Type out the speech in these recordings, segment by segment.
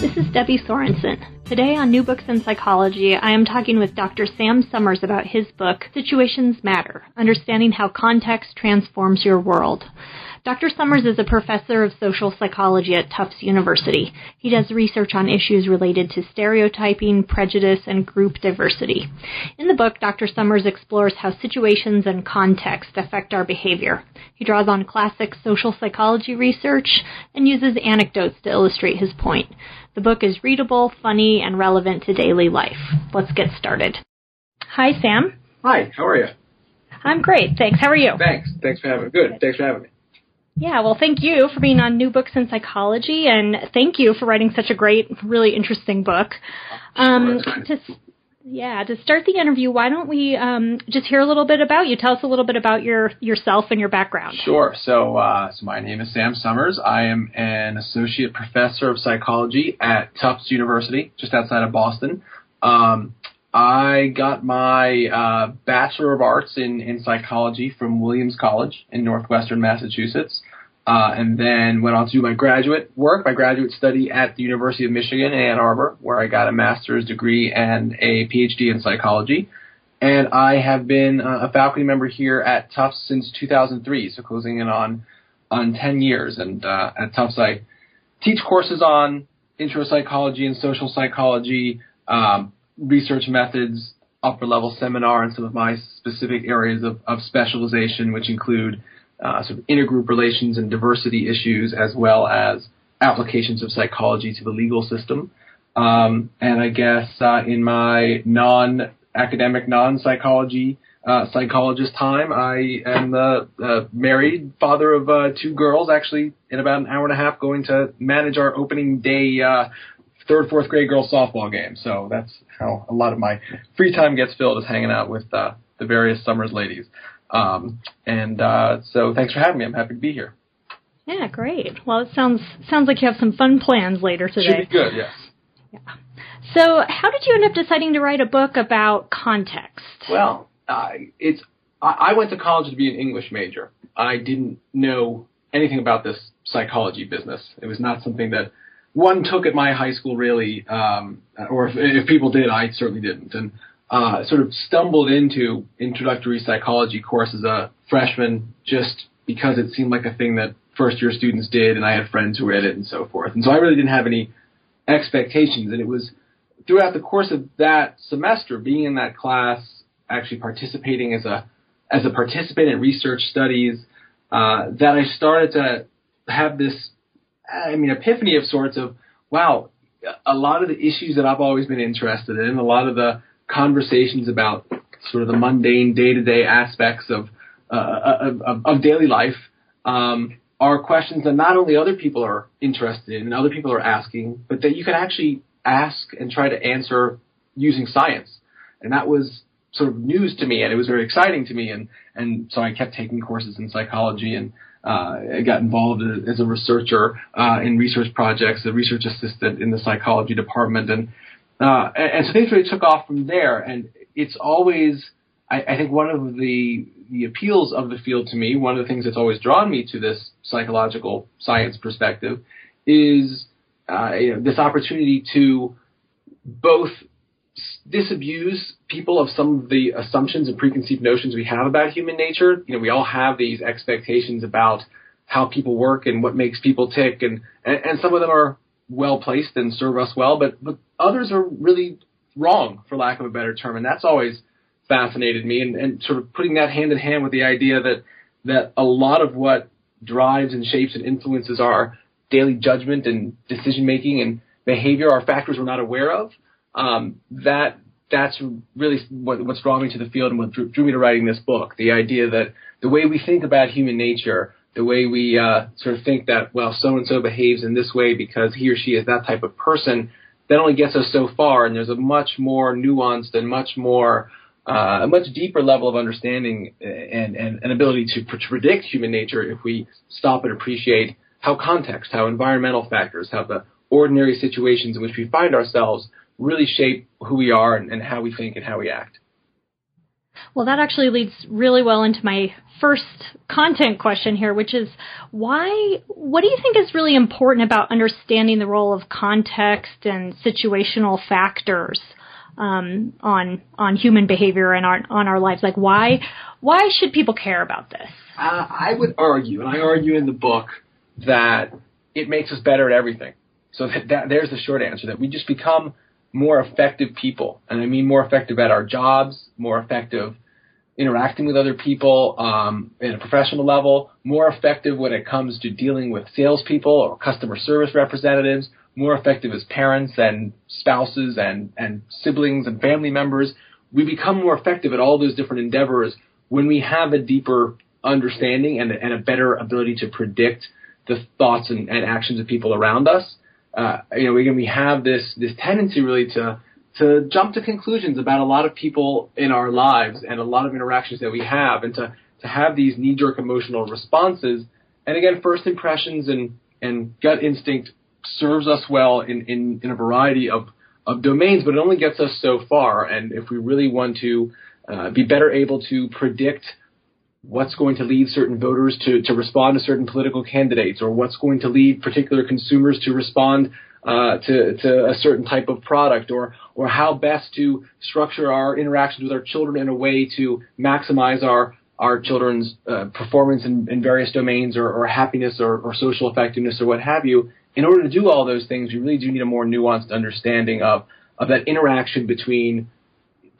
This is Debbie Sorensen. Today on New Books in Psychology, I am talking with Dr. Sam Sommers about his book, Situations Matter Understanding How Context Transforms Your World. Dr. Sommers is a professor of social psychology at Tufts University. He does research on issues related to stereotyping, prejudice, and group diversity. In the book, Dr. Sommers explores how situations and context affect our behavior. He draws on classic social psychology research and uses anecdotes to illustrate his point. The book is readable, funny, and relevant to daily life. Let's get started. Hi, Sam. Hi, how are you? I'm great, thanks. How are you? Thanks. Thanks for having me. Good. Thanks for having me. Yeah, well, thank you for being on New Books in Psychology, and thank you for writing such a great, really interesting book. Um, to, yeah, to start the interview, why don't we um, just hear a little bit about you? Tell us a little bit about your yourself and your background. Sure. So, uh, so my name is Sam Sommers. I am an associate professor of psychology at Tufts University, just outside of Boston. Um, I got my uh, Bachelor of Arts in, in psychology from Williams College in Northwestern Massachusetts. Uh, and then went on to do my graduate work, my graduate study at the University of Michigan Ann Arbor, where I got a master's degree and a PhD in psychology. And I have been uh, a faculty member here at Tufts since 2003, so closing in on on 10 years. And uh, at Tufts, I teach courses on intro psychology and social psychology, um, research methods, upper level seminar, and some of my specific areas of, of specialization, which include uh, sort of intergroup relations and diversity issues, as well as applications of psychology to the legal system. Um, and I guess uh, in my non-academic, non-psychology uh, psychologist time, I am the uh, married father of uh, two girls. Actually, in about an hour and a half, going to manage our opening day uh, third, fourth grade girls softball game. So that's how a lot of my free time gets filled is hanging out with uh, the various Sommers ladies. Um, and uh, so thanks for having me. I'm happy to be here. Yeah, great. Well, it sounds sounds like you have some fun plans later today. Should be good. Yes. Yeah. So, how did you end up deciding to write a book about context? Well, uh, it's I, I went to college to be an English major. I didn't know anything about this psychology business. It was not something that one took at my high school really, um, or if, if people did, I certainly didn't. And uh, sort of stumbled into introductory psychology course as a freshman just because it seemed like a thing that first year students did, and I had friends who read it and so forth. And so I really didn't have any expectations. And it was throughout the course of that semester, being in that class, actually participating as a as a participant in research studies, uh, that I started to have this, I mean, epiphany of sorts of, wow, a lot of the issues that I've always been interested in, a lot of the conversations about sort of the mundane day to day aspects of, uh, of, of daily life um, are questions that not only other people are interested in and other people are asking, but that you can actually ask and try to answer using science. And that was sort of news to me, and it was very exciting to me. And and so I kept taking courses in psychology and. Uh, I got involved as a researcher uh, in research projects, a research assistant in the psychology department, and uh, and, and, so things really took off from there. And it's always, I, I, think, one of the the appeals of the field to me. One of the things that's always drawn me to this psychological science perspective is uh, you know, this opportunity to both disabuse people of some of the assumptions and preconceived notions we have about human nature. You know, we all have these expectations about how people work and what makes people tick, and and, and some of them are well placed and serve us well, but but others are really wrong, for lack of a better term, and that's always fascinated me. And, and sort of putting that hand in hand with the idea that that a lot of what drives and shapes and influences our daily judgment and decision making and behavior are factors we're not aware of. Um, that that's really what, what's drawn me to the field and what drew, drew, me to writing this book. The idea that the way we think about human nature the way we uh, sort of think that well, so and so behaves in this way because he or she is that type of person. That only gets us so far, and there's a much more nuanced and much more uh, a much deeper level of understanding and, and, and ability to, to predict human nature if we stop and appreciate how context, how environmental factors, how the ordinary situations in which we find ourselves really shape who we are and, and how we think and how we act. Well, that actually leads really well into my first content question here, which is why, what do you think is really important about understanding the role of context and situational factors um, on on human behavior and our, on our lives? Like, why why should people care about this? Uh, I would argue, and I argue in the book that it makes us better at everything. So that, that there's the short answer that we just become more effective people. And I mean more effective at our jobs, more effective interacting with other people um, at a professional level, more effective when it comes to dealing with salespeople or customer service representatives, more effective as parents and spouses and, and siblings and family members. We become more effective at all those different endeavors when we have a deeper understanding and, and a better ability to predict the thoughts and, and actions of people around us uh, you know, again, we have this this tendency really to to jump to conclusions about a lot of people in our lives and a lot of interactions that we have, and to to have these knee jerk emotional responses. And again, first impressions and and gut instinct serves us well in in, in a variety of of domains, but it only gets us so far. And if we really want to uh, be better able to predict what's going to lead certain voters to, to respond to certain political candidates or what's going to lead particular consumers to respond uh, to, to a certain type of product or, or how best to structure our interactions with our children in a way to maximize our, our children's uh, performance in, in various domains or, or happiness or, or social effectiveness or what have you. In order to do all those things, we really do need a more nuanced understanding of, of that interaction between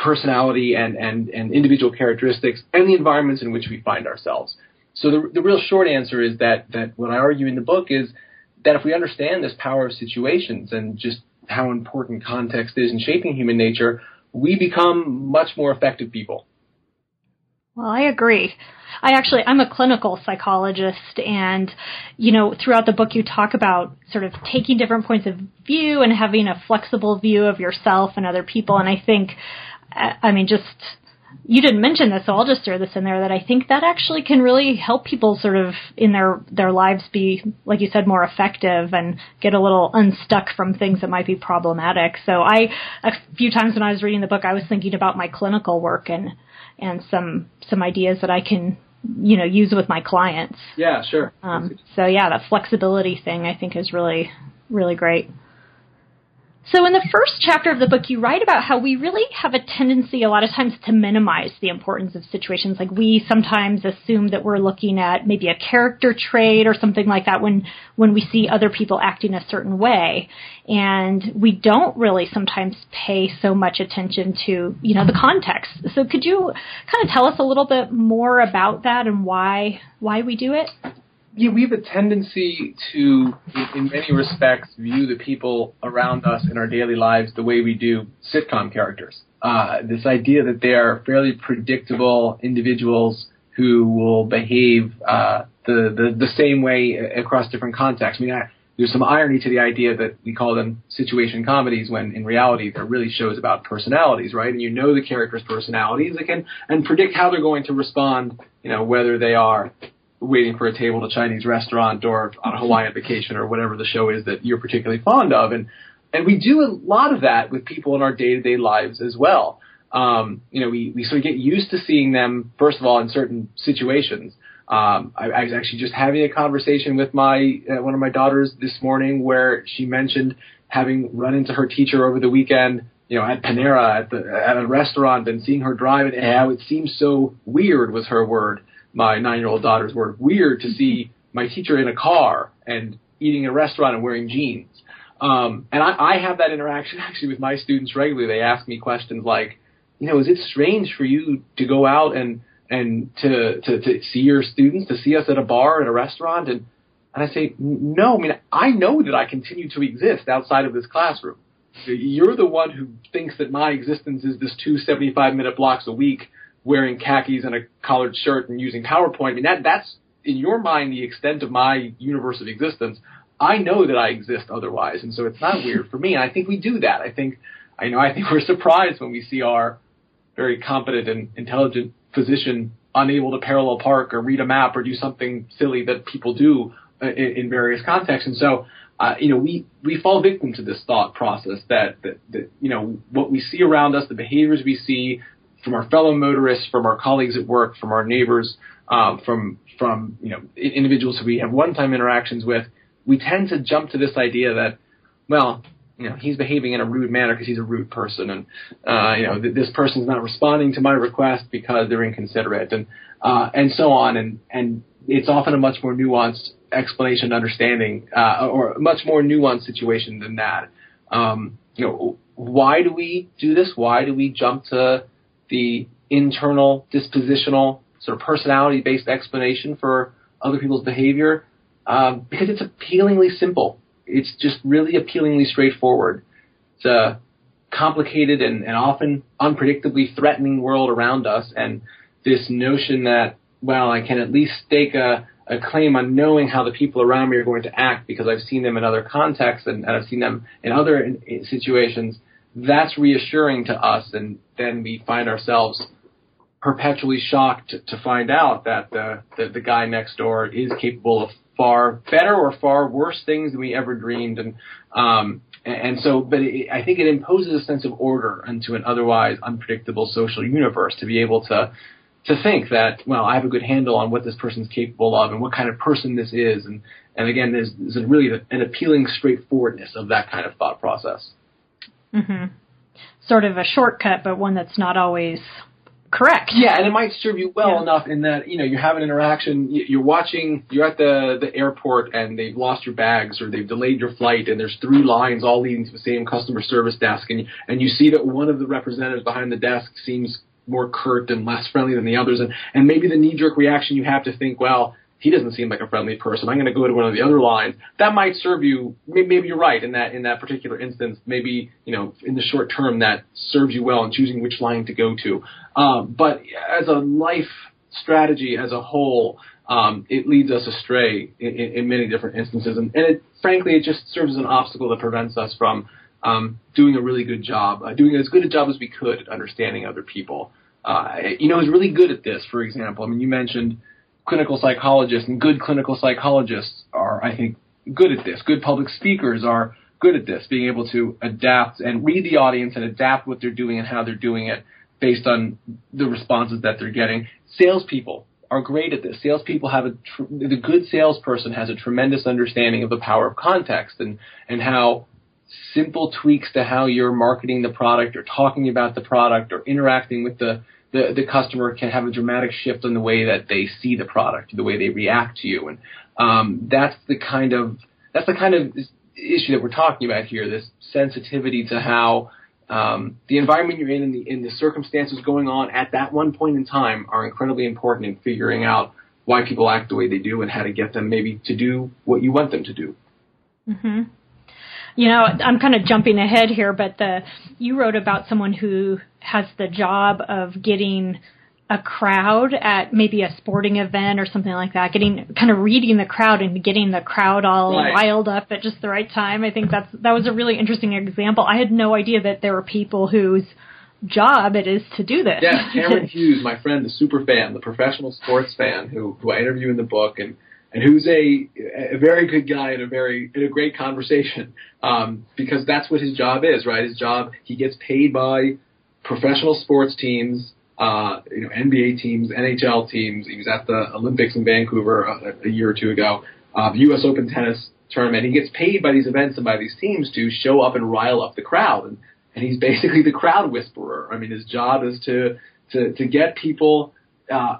personality and, and, and individual characteristics and the environments in which we find ourselves. So the, the real short answer is that, that what I argue in the book is that if we understand this power of situations and just how important context is in shaping human nature, we become much more effective people. Well, I agree. I actually, I'm a clinical psychologist and, you know, throughout the book you talk about sort of taking different points of view and having a flexible view of yourself and other people. And I think I mean, just you didn't mention this, so I'll just throw this in there that I think that actually can really help people sort of in their their lives be, like you said, more effective and get a little unstuck from things that might be problematic. So I, a few times when I was reading the book, I was thinking about my clinical work and and some some ideas that I can you know use with my clients. Yeah, sure. Um, so yeah, that flexibility thing I think is really really great. So, in the first chapter of the book, you write about how we really have a tendency, a lot of times, to minimize the importance of situations. Like, we sometimes assume that we're looking at maybe a character trait or something like that when, when we see other people acting a certain way. And we don't really sometimes pay so much attention to, you know, the context. So, could you kind of tell us a little bit more about that and why, why we do it? Yeah, we have a tendency to, in many respects, view the people around us in our daily lives the way we do sitcom characters. Uh, this idea that they are fairly predictable individuals who will behave uh, the, the the same way across different contexts. I mean, I, there's some irony to the idea that we call them situation comedies when in reality they're really shows about personalities, right? And you know the characters' personalities and can and predict how they're going to respond, you know, whether they are waiting for a table at a Chinese restaurant or on a Hawaiian vacation or whatever the show is that you're particularly fond of. And, and we do a lot of that with people in our day to day lives as well. Um, you know, we, we sort of get used to seeing them, first of all, in certain situations. Um, I, I was actually just having a conversation with my, uh, one of my daughters this morning where she mentioned having run into her teacher over the weekend you know, at Panera at the at a restaurant and seeing her drive and how it seems so weird was her word my nine year old daughters were weird to see my teacher in a car and eating in a restaurant and wearing jeans. Um, and I, I have that interaction actually with my students regularly. They ask me questions like, you know, is it strange for you to go out and and to, to, to see your students, to see us at a bar, at a restaurant? And, and I say, no, I mean, I know that I continue to exist outside of this classroom. You're the one who thinks that my existence is this two 75 minute blocks a week wearing khakis and a collared shirt and using PowerPoint. I mean, that that's in your mind the extent of my universe of existence, I know that I exist otherwise, and so it's not weird for me. And I think we do that. I think I know. I think we're surprised when we see our very competent and intelligent physician unable to parallel park or read a map or do something silly that people do uh, in, in various contexts. And so, uh, you know, we, we fall victim to this thought process that, that, that, you know, what we see around us, the behaviors we see from our fellow motorists, from our colleagues at work, from our neighbors, um, from, from, you know, individuals who we have one-time interactions with, we tend to jump to this idea that, well, you know, he's behaving in a rude manner because he's a rude person, and uh, you know, th- this person's not responding to my request because they're inconsiderate, and uh, and so on, and and it's often a much more nuanced explanation, and understanding, uh, or a much more nuanced situation than that. Um, you know, why do we do this? Why do we jump to the internal dispositional sort of personality based explanation for other people's behavior? Um, because it's appealingly simple it's just really appealingly straightforward. It's a complicated and, and often unpredictably threatening world around us, and this notion that well, I can at least stake a, a claim on knowing how the people around me are going to act because I've seen them in other contexts and, and I've seen them in other in, in situations. That's reassuring to us, and then we find ourselves perpetually shocked to, find out that the, the the guy next door is capable of far better or far worse things than we ever dreamed. And um, and so, but it, I think it imposes a sense of order into an otherwise unpredictable social universe to be able to to think that well, I have a good handle on what this person's capable of and what kind of person this is. And and again, there's, there's really an appealing straightforwardness of that kind of thought process. Mm-hmm. Sort of a shortcut, but one that's not always Correct. Yeah, and it might serve you well yeah. enough in that you know you have an interaction. You're watching. You're at the the airport, and they've lost your bags, or they've delayed your flight, and there's three lines all leading to the same customer service desk, and and you see that one of the representatives behind the desk seems more curt and less friendly than the others, and and maybe the knee jerk reaction you have to think, well, he doesn't seem like a friendly person. I'm going to go to one of the other lines. That might serve you. Maybe you're right in that in that particular instance. Maybe you know in the short term that serves you well in choosing which line to go to. Um, but as a life strategy as a whole, um, it leads us astray in, in, in many different instances, and, and it, frankly, it just serves as an obstacle that prevents us from um, doing a really good job, uh, doing as good a job as we could at understanding other people. Uh, you know, is really good at this. For example, I mean, you mentioned clinical psychologists and good clinical psychologists are, I think, good at this. Good public speakers are good at this, being able to adapt and read the audience and adapt what they're doing and how they're doing it based on the responses that they're getting. Salespeople are great at this. Salespeople have a tr- the good salesperson has a tremendous understanding of the power of context and and how simple tweaks to how you're marketing the product or talking about the product or interacting with the the, the customer can have a dramatic shift in the way that they see the product, the way they react to you, and um, that's the kind of that's the kind of issue that we're talking about here. This sensitivity to how um, the environment you're in and the, and the circumstances going on at that one point in time are incredibly important in figuring out why people act the way they do and how to get them maybe to do what you want them to do. Mm-hmm you know, I'm kind of jumping ahead here, but the you wrote about someone who has the job of getting a crowd at maybe a sporting event or something like that, getting kind of reading the crowd and getting the crowd all right. riled up at just the right time. I think that's that was a really interesting example. I had no idea that there were people whose job it is to do this. Yeah, Cameron Hughes, my friend, the super fan, the professional sports fan who who I interview in the book and and who's a a very good guy and a very in a great conversation um, because that's what his job is, right? His job he gets paid by professional sports teams, uh, you know, NBA teams, NHL teams. He was at the Olympics in Vancouver a, a year or two ago, uh, the U.S. Open tennis tournament. He gets paid by these events and by these teams to show up and rile up the crowd, and and he's basically the crowd whisperer. I mean, his job is to to to get people uh,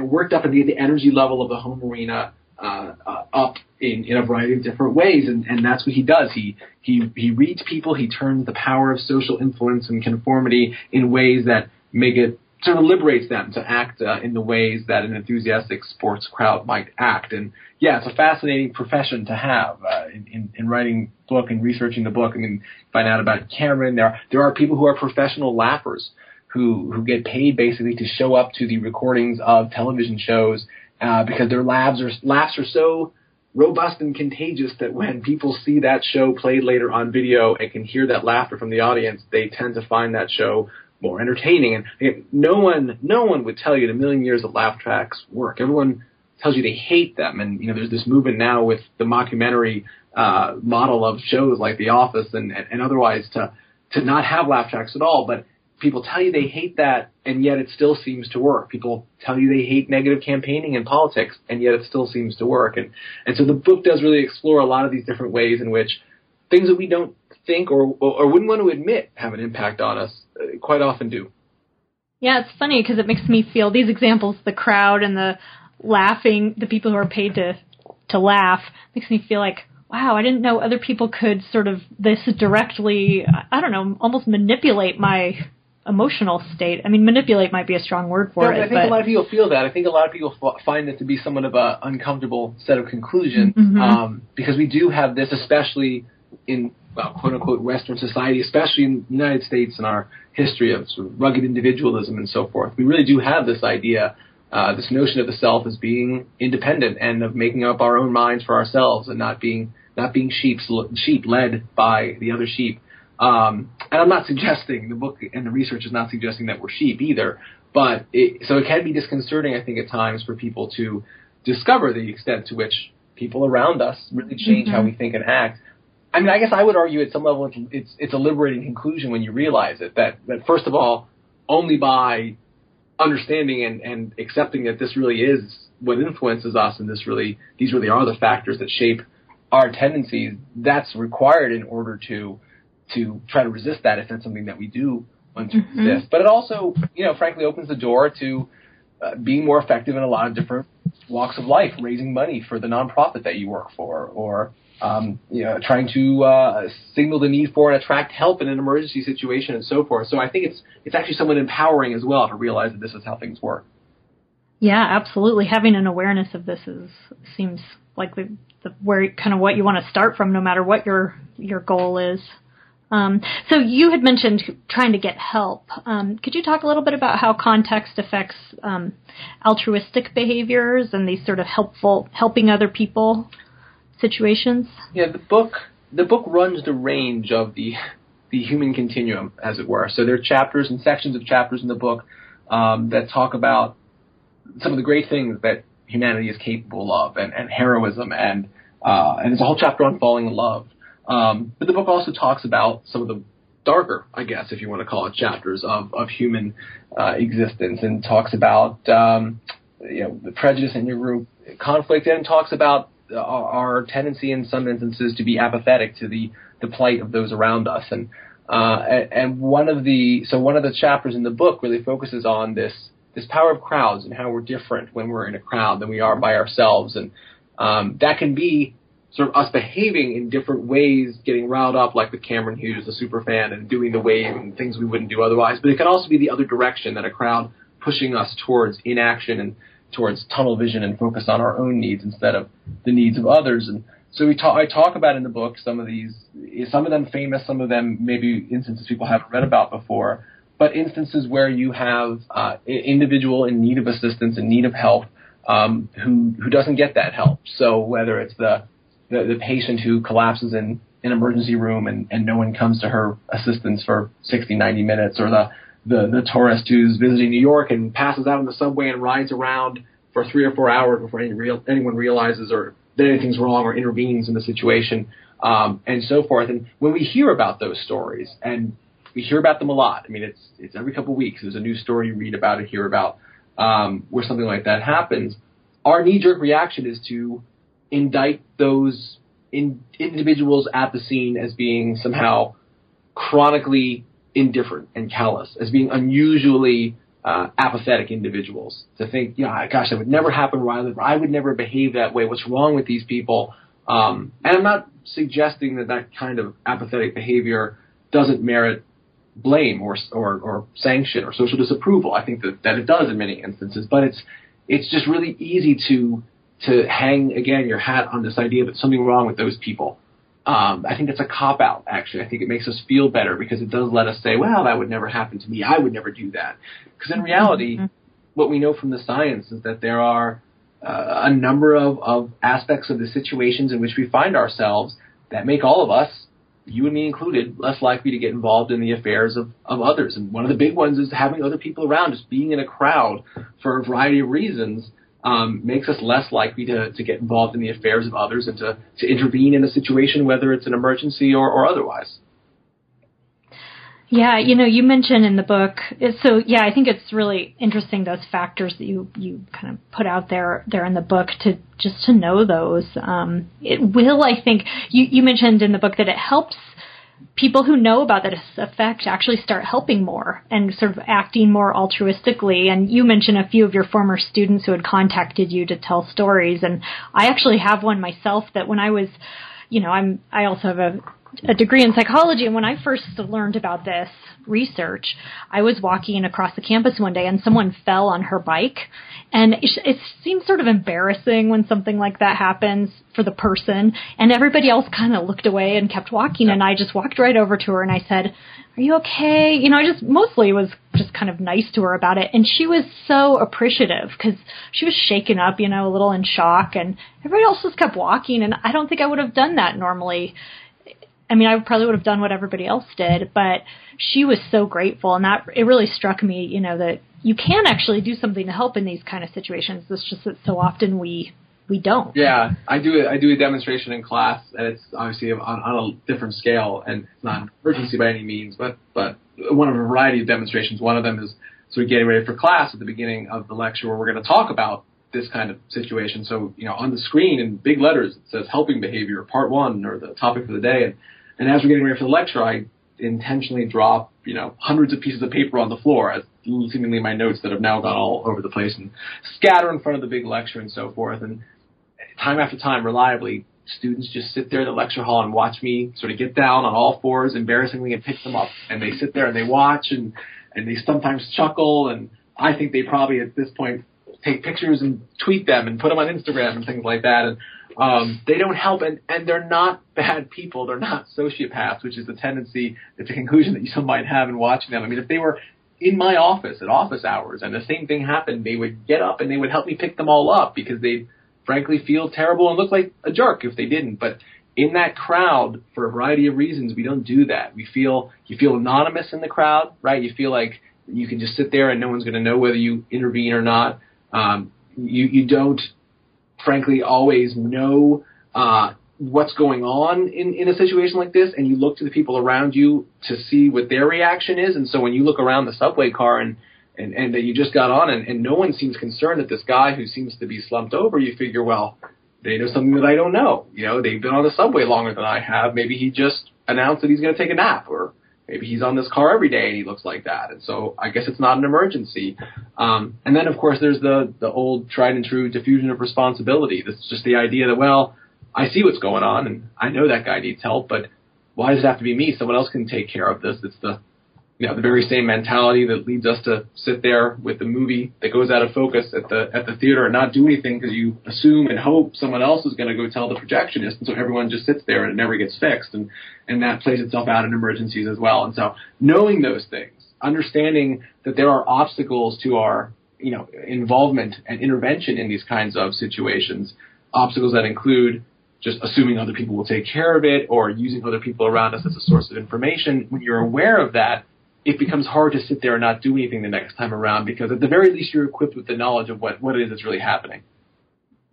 worked up and get the energy level of the home arena uh, up in, in a variety of different ways, and, and that's what he does. He he he reads people. He turns the power of social influence and conformity in ways that make it sort of liberates them to act uh, in the ways that an enthusiastic sports crowd might act. And yeah, it's a fascinating profession to have uh, in, in, in writing book and researching the book. I mean, find out about Cameron. There are, there are people who are professional laughers who who get paid basically to show up to the recordings of television shows uh, because their laughs are laughs are so robust and contagious that when people see that show played later on video and can hear that laughter from the audience, they tend to find that show more entertaining. And again, no one, no one would tell you in a million years that laugh tracks work. Everyone tells you they hate them. And you know, there's this movement now with the mockumentary uh, model of shows like The Office and, and, and otherwise to to not have laugh tracks at all. But people tell you they hate that, and yet it still seems to work. People tell you they hate negative campaigning in politics, and yet it still seems to work. And and so the book does really explore a lot of these different ways in which things that we don't think or or wouldn't want to admit have an impact on us uh, quite often do. Yeah, it's funny because it makes me feel these examples, the crowd and the laughing, the people who are paid to to laugh, makes me feel like wow, I didn't know other people could sort of this directly, I don't know, almost manipulate my emotional state. I mean, manipulate might be a strong word for no, it. I think but... a lot of people feel that. I think a lot of people f- find it to be somewhat of an uncomfortable set of conclusions mm-hmm. um, because we do have this, especially in well, quote unquote Western society, especially in the United States and our history of sort of rugged individualism and so forth. We really do have this idea. Uh, this notion of the self as being independent and of making up our own minds for ourselves and not being not being sheep sheep led by the other sheep. Um, and I'm not suggesting the book and the research is not suggesting that we're sheep either. But it, so it can be disconcerting, I think, at times for people to discover the extent to which people around us really change mm-hmm. how we think and act. I mean, I guess I would argue at some level it's, it's it's a liberating conclusion when you realize it. That that first of all, only by understanding and, and accepting that this really is what influences us, and this really these really are the factors that shape our tendencies. That's required in order to to try to resist that if that's something that we do want to mm-hmm. resist. But it also, you know, frankly opens the door to uh, being more effective in a lot of different walks of life, raising money for the nonprofit that you work for, or um, you know, trying to uh, signal the need for and attract help in an emergency situation, and so forth. So I think it's it's actually somewhat empowering as well to realize that this is how things work. Yeah, absolutely. Having an awareness of this is seems like the, the where kind of what you want to start from, no matter what your your goal is. Um, so you had mentioned trying to get help. Um, could you talk a little bit about how context affects um, altruistic behaviors and these sort of helpful helping other people situations? Yeah, the book the book runs the range of the the human continuum, as it were. So there are chapters and sections of chapters in the book um, that talk about some of the great things that humanity is capable of, and, and heroism, and uh, and there's a whole chapter on falling in love. Um, but the book also talks about some of the darker, I guess, if you want to call it, chapters of, of human uh, existence, and talks about um, you know the prejudice in your group conflict, and talks about our, our tendency in some instances to be apathetic to the the plight of those around us, and uh, and one of the so one of the chapters in the book really focuses on this this power of crowds and how we're different when we're in a crowd than we are by ourselves, and um, that can be sort of us behaving in different ways, getting riled up like with Cameron Hughes, the super fan, and doing the wave and things we wouldn't do otherwise. But it can also be the other direction that a crowd pushing us towards inaction and towards tunnel vision and focus on our own needs instead of the needs of others. And so we talk, I talk about in the book some of these, some of them famous, some of them maybe instances people haven't read about before, but instances where you have uh, individual in need of assistance, in need of help, um, who who doesn't get that help. So whether it's the the, the patient who collapses in an emergency room and, and no one comes to her assistance for 60, 90 minutes, or the, the, the tourist who's visiting New York and passes out on the subway and rides around for three or four hours before any real, anyone realizes or that anything's wrong or intervenes in the situation, um, and so forth. And when we hear about those stories, and we hear about them a lot, I mean, it's it's every couple of weeks there's a new story you read about it, hear about um, where something like that happens. Our knee jerk reaction is to indict those in, individuals at the scene as being somehow chronically indifferent and callous, as being unusually uh, apathetic individuals. To think, yeah, gosh, that would never happen. Riley. I would never behave that way. What's wrong with these people? Um, and I'm not suggesting that that kind of apathetic behavior doesn't merit blame or, or, or sanction or social disapproval. I think that, that it does in many instances, but it's it's just really easy to to hang again your hat on this idea that something wrong with those people. Um, I think it's a cop out. Actually, I think it makes us feel better because it does let us say, "Well, that would never happen to me. I would never do that." Because in reality, mm-hmm. what we know from the science is that there are uh, a number of, of aspects of the situations in which we find ourselves that make all of us, you and me included, less likely to get involved in the affairs of, of others. And one of the big ones is having other people around, just being in a crowd for a variety of reasons. Um, makes us less likely to, to get involved in the affairs of others and to, to intervene in a situation, whether it's an emergency or, or otherwise. Yeah, you know, you mentioned in the book. So yeah, I think it's really interesting those factors that you you kind of put out there there in the book to just to know those. Um, it will, I think, you you mentioned in the book that it helps people who know about this effect actually start helping more and sort of acting more altruistically. And you mentioned a few of your former students who had contacted you to tell stories, and I actually have one myself that when I was you know, I'm I also have a a degree in psychology, and when I first learned about this research, I was walking across the campus one day, and someone fell on her bike, and it, it seems sort of embarrassing when something like that happens for the person, and everybody else kind of looked away and kept walking, and I just walked right over to her and I said, "Are you okay?" You know, I just mostly was just kind of nice to her about it, and she was so appreciative because she was shaken up, you know, a little in shock, and everybody else just kept walking, and I don't think I would have done that normally I mean, I probably would have done what everybody else did, but she was so grateful, and that it really struck me, you know, that you can actually do something to help in these kind of situations. It's just that so often we we don't. Yeah, I do. I do a demonstration in class, and it's obviously on, on a different scale, and it's not an emergency by any means, but but one of a variety of demonstrations. One of them is sort of getting ready for class at the beginning of the lecture, where we're going to talk about this kind of situation. So you know, on the screen in big letters it says "helping behavior, part one" or the topic for the day, and and as we're getting ready for the lecture, I intentionally drop, you know, hundreds of pieces of paper on the floor as seemingly my notes that have now gone all over the place and scatter in front of the big lecture and so forth. And time after time, reliably, students just sit there in the lecture hall and watch me sort of get down on all fours embarrassingly and pick them up. And they sit there and they watch and, and they sometimes chuckle. And I think they probably at this point take pictures and tweet them and put them on Instagram and things like that. And um, they don't help, and, and they're not bad people. They're not sociopaths, which is the tendency, it's a conclusion that you might have in watching them. I mean, if they were in my office at office hours and the same thing happened, they would get up and they would help me pick them all up because they frankly feel terrible and look like a jerk if they didn't. But in that crowd, for a variety of reasons, we don't do that. We feel you feel anonymous in the crowd, right? You feel like you can just sit there and no one's going to know whether you intervene or not. Um, you you don't frankly always know uh, what's going on in, in a situation like this, and you look to the people around you to see what their reaction is. And so when you look around the subway car and and, and that you just got on, and, and no one seems concerned at this guy who seems to be slumped over, you figure, well, they know something that I don't know. You know, they've been on the subway longer than I have. Maybe he just announced that he's going to take a nap, or maybe he's on this car every day and he looks like that. And so I guess it's not an emergency. Um, and then of course there's the, the old tried and true diffusion of responsibility. That's just the idea that, well, I see what's going on and I know that guy needs help, but why does it have to be me? Someone else can take care of this. It's the you know, the very same mentality that leads us to sit there with the movie that goes out of focus at the at the theater and not do anything because you assume and hope someone else is going to go tell the projectionist, and so everyone just sits there and it never gets fixed, and and that plays itself out in emergencies as well. And so knowing those things, understanding that there are obstacles to our you know involvement and intervention in these kinds of situations, obstacles that include just assuming other people will take care of it or using other people around us as a source of information. When you're aware of that, it becomes hard to sit there and not do anything the next time around because at the very least you're equipped with the knowledge of what, what it is that's really happening.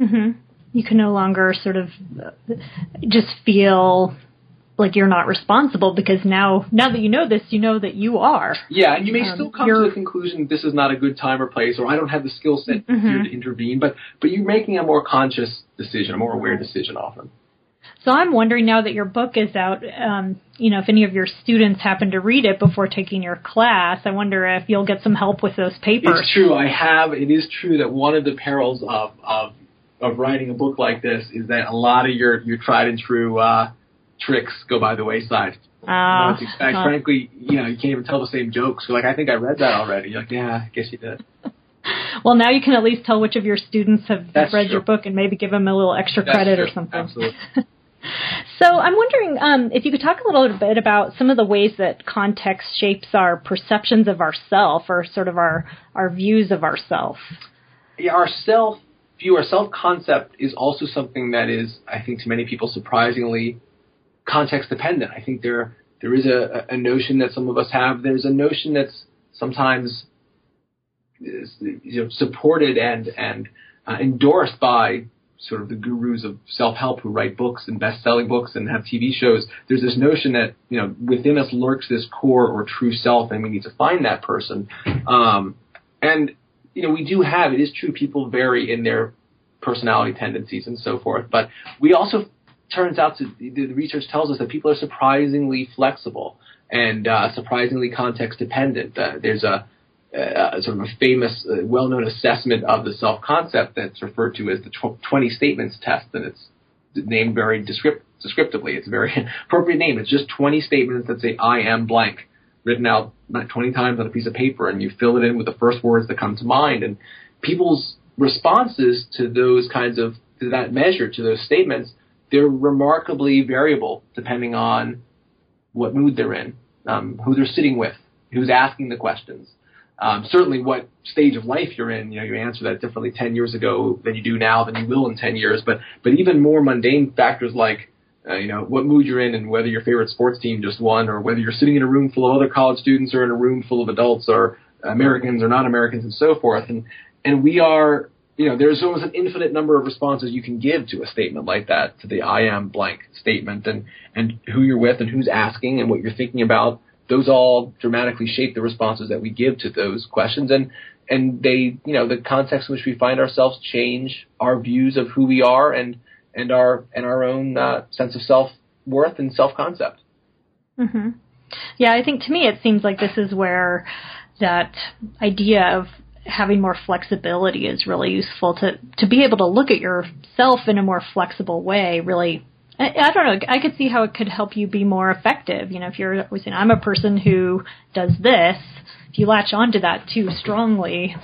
Mm-hmm. You can no longer sort of just feel like you're not responsible because now now that you know this, you know that you are. Yeah, and you may um, still come to the conclusion this is not a good time or place, or I don't have the skill set mm-hmm. here to intervene. But but you're making a more conscious decision, a more aware decision often. So I'm wondering now that your book is out, um, you know, if any of your students happen to read it before taking your class, I wonder if you'll get some help with those papers. It's true. I have. It is true that one of the perils of of of writing a book like this is that a lot of your your tried and true uh, tricks go by the wayside. Uh, you know, uh, frankly, you know, you can't even tell the same jokes. You're like, I think I read that already. You're like, yeah, I guess you did. well, now you can at least tell which of your students have That's read true. your book and maybe give them a little extra That's credit true. or something. Absolutely. So I'm wondering um, if you could talk a little bit about some of the ways that context shapes our perceptions of ourself or sort of our our views of ourself. Yeah, our self view our self concept is also something that is, I think, to many people surprisingly context dependent. I think there there is a, a notion that some of us have. There's a notion that's sometimes is, you know, supported and and uh, endorsed by sort of the gurus of self-help who write books and best-selling books and have TV shows. There's this notion that you know within us lurks this core or true self, and we need to find that person. Um, and you know we do have it is true people vary in their personality tendencies and so forth, but we also turns out to the research tells us that people are surprisingly flexible and uh, surprisingly context dependent. Uh, there's a uh, sort of a famous, uh, well-known assessment of the self-concept that's referred to as the tw- 20 statements test, and it's named very descript- descriptively. It's a very appropriate name. It's just 20 statements that say "I am blank," written out 20 times on a piece of paper, and you fill it in with the first words that come to mind. And people's responses to those kinds of to that measure, to those statements, they're remarkably variable depending on what mood they're in, um, who they're sitting with, who's asking the questions um, certainly what stage of life you're in, you know, you answer that differently 10 years ago than you do now than you will in 10 years. But, but even more mundane factors like, uh, you know, what mood you're in and whether your favorite sports team just won or whether you're sitting in a room full of other college students or in a room full of adults or Americans or non-Americans and so forth. And, and we are, you know, there's almost an infinite number of responses you can give to a statement like that, to the I am blank statement and, and who you're with and who's asking and what you're thinking about those all dramatically shape the responses that we give to those questions and and they you know the context in which we find ourselves change our views of who we are and and our and our own uh, sense of self worth and self concept. Mm-hmm. Yeah, I think to me it seems like this is where that idea of having more flexibility is really useful to to be able to look at yourself in a more flexible way really I, I don't know. I could see how it could help you be more effective. You know, if you're saying I'm a person who does this, if you latch onto that too strongly,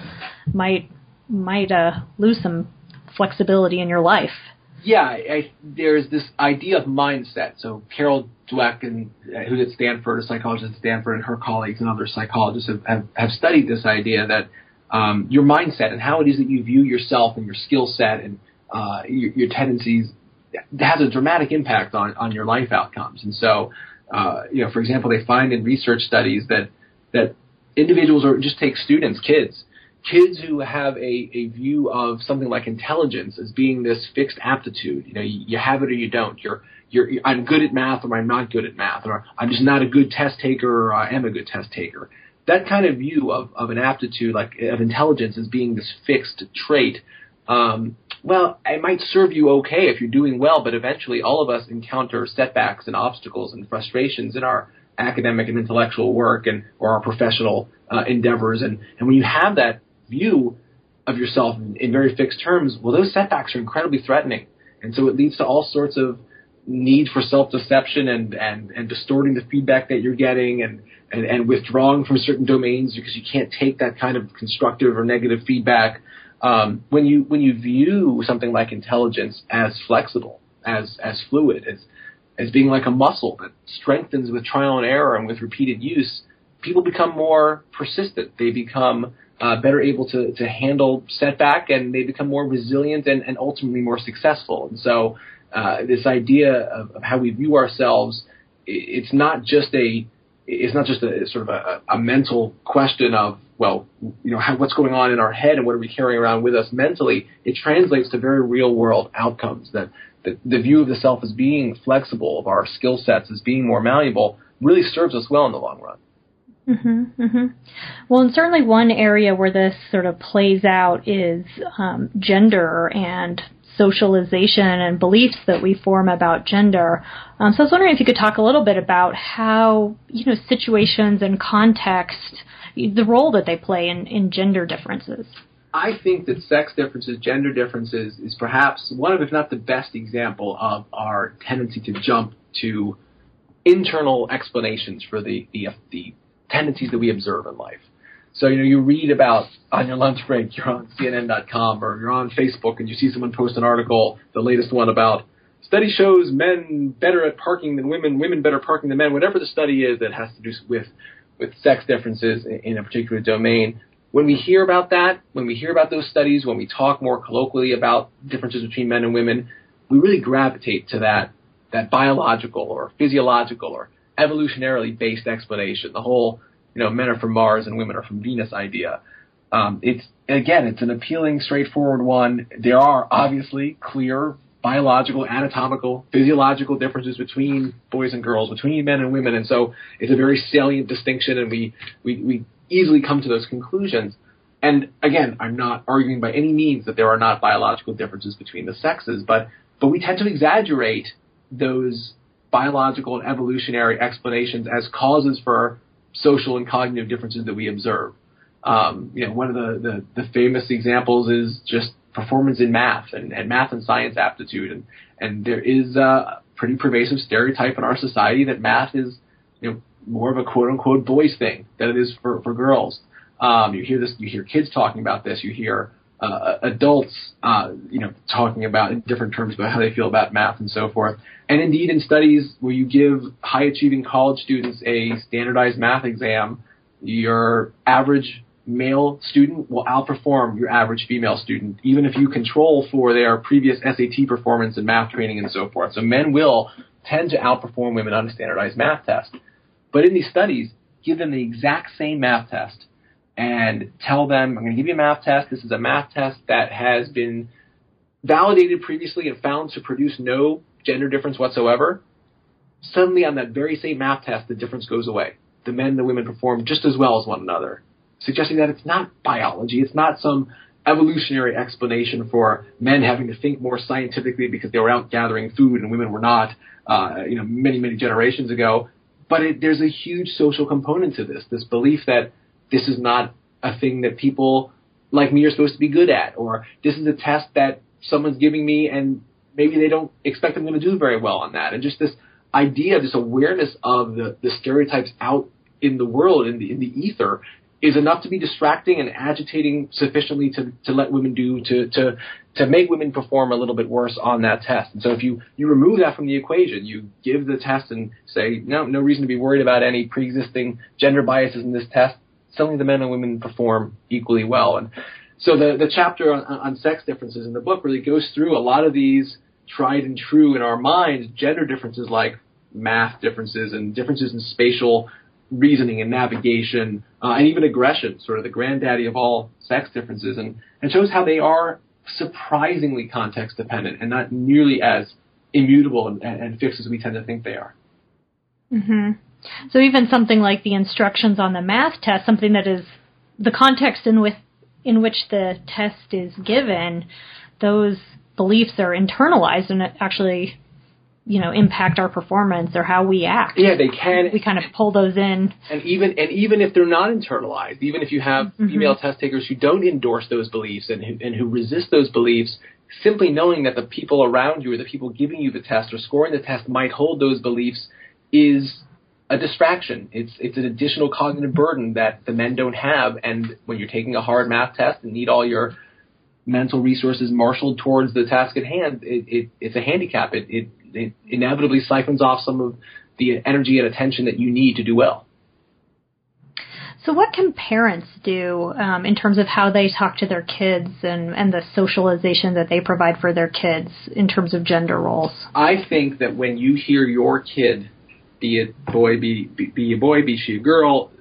might might uh, lose some flexibility in your life. Yeah, I, there's this idea of mindset. So Carol Dweck, and uh, who's at Stanford, a psychologist at Stanford, and her colleagues and other psychologists have, have, have studied this idea that um, your mindset and how it is that you view yourself and your skill set and uh, your, your tendencies has a dramatic impact on, on your life outcomes. And so, uh, you know, for example, they find in research studies that that individuals or just take students, kids, kids who have a, a view of something like intelligence as being this fixed aptitude. You know, you, you have it or you don't. You're you're I'm good at math or I'm not good at math or I'm just not a good test taker or I am a good test taker. That kind of view of, of an aptitude, like of intelligence, as being this fixed trait, um, well, it might serve you okay if you're doing well, but eventually all of us encounter setbacks and obstacles and frustrations in our academic and intellectual work and or our professional uh, endeavors. And, and when you have that view of yourself in, in very fixed terms, well, those setbacks are incredibly threatening. And so it leads to all sorts of need for self-deception and, and, and distorting the feedback that you're getting and, and, and withdrawing from certain domains because you can't take that kind of constructive or negative feedback um, when you when you view something like intelligence as flexible, as as fluid, as as being like a muscle that strengthens with trial and error and with repeated use, people become more persistent. They become uh, better able to, to handle setback and they become more resilient and, and ultimately more successful. And so, uh, this idea of, of, how we view ourselves, it's not just a it's not just a sort of a, a mental question of well, you know, how, what's going on in our head and what are we carrying around with us mentally, it translates to very real world outcomes. That the, the view of the self as being flexible, of our skill sets as being more malleable, really serves us well in the long run. Mm-hmm, mm-hmm. Well, and certainly one area where this sort of plays out is um, gender and socialization and beliefs that we form about gender. Um, so I was wondering if you could talk a little bit about how you know situations and context the role that they play in, in gender differences. I think that sex differences, gender differences, is perhaps one of, if not the best example of our tendency to jump to internal explanations for the, the, the tendencies that we observe in life. So, you know, you read about on your lunch break, you're on CNN.com or you're on Facebook and you see someone post an article, the latest one about study shows men better at parking than women, women better parking than men, whatever the study is that has to do with with sex differences in a particular domain, when we hear about that, when we hear about those studies, when we talk more colloquially about differences between men and women, we really gravitate to that that biological or physiological or evolutionarily based explanation. The whole, you know, men are from Mars and women are from Venus idea. Um, it's again, it's an appealing, straightforward one. There are obviously clear biological, anatomical, physiological differences between boys and girls, between men and women, and so it's a very salient distinction, and we we, we easily come to those conclusions. And again, I'm not arguing by any means that there are not biological differences between the sexes, but but we tend to exaggerate those biological and evolutionary explanations as causes for social and cognitive differences that we observe. Um, you know, one of the, the, the famous examples is just performance in math and, and math and science aptitude, and and there is a pretty pervasive stereotype in our society that math is you know more of a quote unquote boys thing than it is for, for girls. Um, you hear this, you hear kids talking about this, you hear uh, adults, uh, you know, talking about in different terms about how they feel about math and so forth. And indeed, in studies where you give high achieving college students a standardized math exam, your average male student will outperform your average female student, even if you control for their previous SAT performance and math training and so forth. So men will tend to outperform women on a standardized math test. But in these studies, give them the exact same math test and tell them, I'm going to give you a math test. This is a math test that has been validated previously and found to produce no gender difference whatsoever. Suddenly, on that very same math test, the difference goes away. The men and the women perform just as well as one another, suggesting that it's not biology. It's not some evolutionary explanation for men having to think more scientifically because they were out gathering food and women were not, uh, you know, many, many generations ago. But it, there's a huge social component to this, this belief that this is not a thing that people like me are supposed to be good at, or this is a test that someone's giving me and maybe they don't expect I'm going to do very well on that. And just this idea, this awareness of the, the stereotypes out in the world, in the, in the ether, is enough to be distracting and agitating sufficiently to, to let women do to, to to make women perform a little bit worse on that test. And so if you, you remove that from the equation, you give the test and say, no, no reason to be worried about any pre-existing gender biases in this test. Suddenly the men and women perform equally well. And so the, the chapter on, on sex differences in the book really goes through a lot of these tried and true in our minds gender differences like math differences and differences in spatial reasoning and navigation uh, and even aggression, sort of the granddaddy of all sex differences, and, and shows how they are surprisingly context dependent and not nearly as immutable and, and fixed as we tend to think they are. Mm-hmm. So even something like the instructions on the math test, something that is the context in with in which the test is given, those beliefs are internalized and actually you know impact our performance or how we act. Yeah, they can. We kind of pull those in. And even and even if they're not internalized, even if you have mm-hmm. female test takers who don't endorse those beliefs and who, and who resist those beliefs, simply knowing that the people around you or the people giving you the test or scoring the test might hold those beliefs is a distraction. It's it's an additional cognitive burden that the men don't have. And when you're taking a hard math test and need all your mental resources marshaled towards the task at hand, it, it it's a handicap. It, it it inevitably siphons off some of the energy and attention that you need to do well. So, what can parents do um, in terms of how they talk to their kids and, and the socialization that they provide for their kids in terms of gender roles? I think that when you hear your kid, be it boy, be, be, be a boy, be she a girl,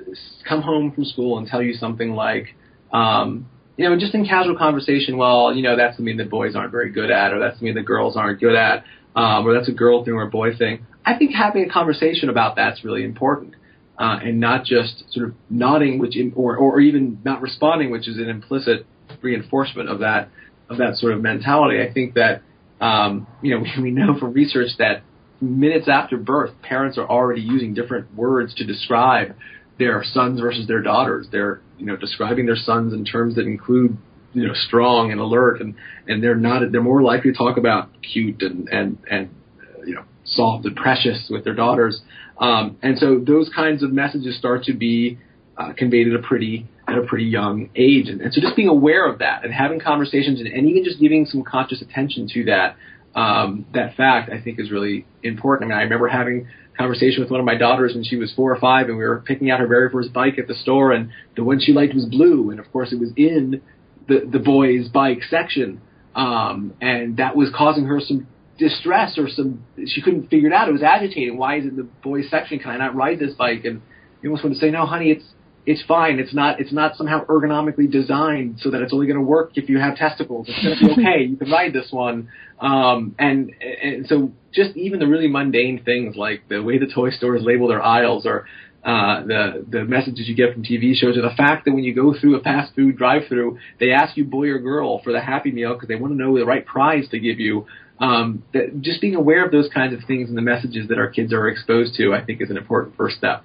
come home from school and tell you something like, um, you know, just in casual conversation, well, you know, that's something that boys aren't very good at, or that's something that girls aren't good at um, or that's a girl thing or a boy thing. I think having a conversation about that's really important, uh, and not just sort of nodding, which or or even not responding, which is an implicit reinforcement of that of that sort of mentality. I think that um, you know we, we know from research that minutes after birth, parents are already using different words to describe their sons versus their daughters. They're you know describing their sons in terms that include you know strong and alert and and they're not they're more likely to talk about cute and and and uh, you know soft and precious with their daughters um, and so those kinds of messages start to be uh, conveyed at a pretty at a pretty young age and, and so just being aware of that and having conversations and, and even just giving some conscious attention to that um, that fact I think is really important. I mean, I remember having a conversation with one of my daughters when she was four or five, and we were picking out her very first bike at the store, and the one she liked was blue, and of course it was in the the boys' bike section, um, and that was causing her some distress or some she couldn't figure it out. It was agitating. Why is it the boys' section? Can I not ride this bike? And you almost want to say, no, honey, it's it's fine. It's not it's not somehow ergonomically designed so that it's only going to work if you have testicles. It's going to be okay. you can ride this one. Um, and and so just even the really mundane things like the way the toy stores label their aisles or uh, the the messages you get from TV shows, or the fact that when you go through a fast food drive-through, they ask you boy or girl for the Happy Meal because they want to know the right prize to give you. Um, that just being aware of those kinds of things and the messages that our kids are exposed to, I think, is an important first step.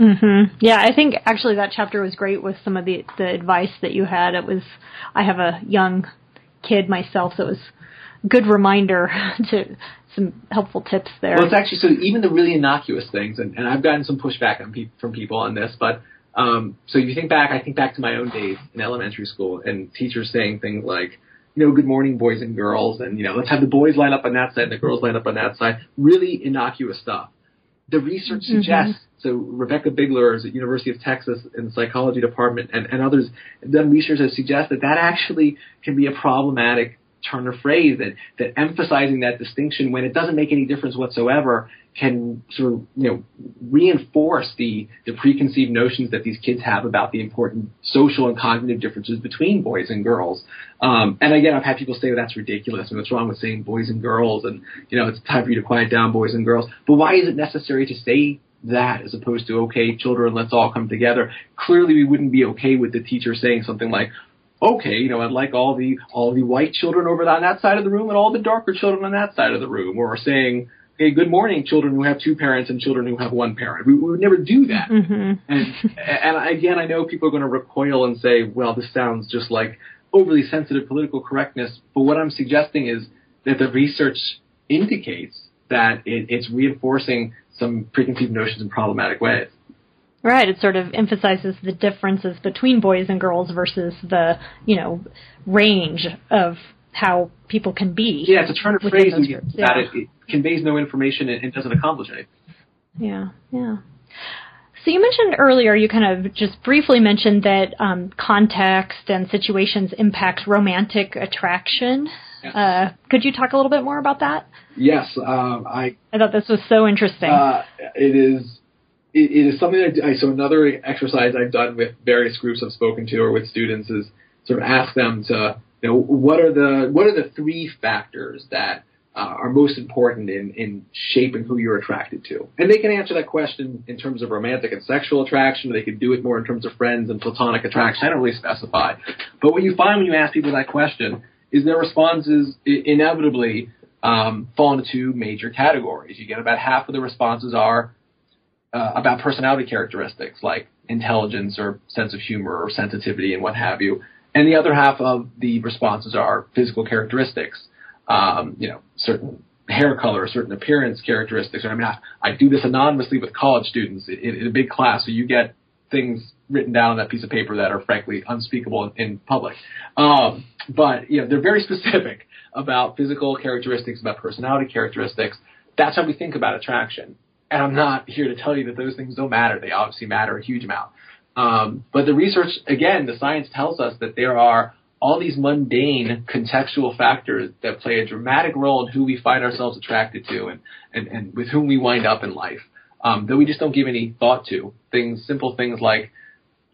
Mm-hmm. Yeah, I think actually that chapter was great with some of the the advice that you had. It was I have a young kid myself, so it was a good reminder to some helpful tips there. Well, it's actually so even the really innocuous things, and, and I've gotten some pushback pe- from people on this, but um, so if you think back, I think back to my own days in elementary school, and teachers saying things like, you know, good morning, boys and girls, and you know, let's have the boys line up on that side and the girls line up on that side. Really innocuous stuff. The research mm-hmm. suggests so Rebecca Bigler is at University of Texas in the psychology department, and, and others have done research that suggests that that actually can be a problematic turn of phrase that that emphasizing that distinction when it doesn't make any difference whatsoever can sort of you know reinforce the the preconceived notions that these kids have about the important social and cognitive differences between boys and girls. Um, and again, I've had people say well, that's ridiculous and what's wrong with saying boys and girls and you know it's time for you to quiet down, boys and girls. But why is it necessary to say that as opposed to okay, children, let's all come together? Clearly, we wouldn't be okay with the teacher saying something like, okay, you know, I'd like all the all the white children over on that side of the room and all the darker children on that side of the room, or saying, hey, good morning, children who have two parents and children who have one parent. We, we would never do that. Mm-hmm. And and again, I know people are going to recoil and say, well, this sounds just like overly sensitive political correctness. But what I'm suggesting is that the research indicates that it, it's reinforcing some preconceived notions in problematic ways. Right. It sort of emphasizes the differences between boys and girls versus the, you know, range of how people can be. Yeah, it's a turn of phrase that yeah. it, it conveys no information and, and doesn't accomplish anything. Yeah, yeah. So you mentioned earlier, you kind of just briefly mentioned that um, context and situations impact romantic attraction. Uh, could you talk a little bit more about that? Yes, um, I. I thought this was so interesting. Uh, it is it, it is something that I, so another exercise I've done with various groups I've spoken to or with students is sort of ask them to, know, what are the, what are the three factors that uh, are most important in, in shaping who you're attracted to? And they can answer that question in terms of romantic and sexual attraction. They can do it more in terms of friends and platonic attraction. I don't really specify. But what you find when you ask people that question is their responses inevitably um, fall into two major categories. You get about half of the responses are uh, about personality characteristics like intelligence or sense of humor or sensitivity and what have you. And the other half of the responses are physical characteristics, um, you know, certain hair color, certain appearance characteristics. I mean, I, I do this anonymously with college students in, in, a big class, so you get things written down on that piece of paper that are frankly unspeakable in, in public. Um, but you know, they're very specific about physical characteristics, about personality characteristics. That's how we think about attraction. And I'm not here to tell you that those things don't matter. They obviously matter a huge amount. Um, but the research, again, the science tells us that there are all these mundane contextual factors that play a dramatic role in who we find ourselves attracted to and, and, and with whom we wind up in life um, that we just don't give any thought to. Things, simple things like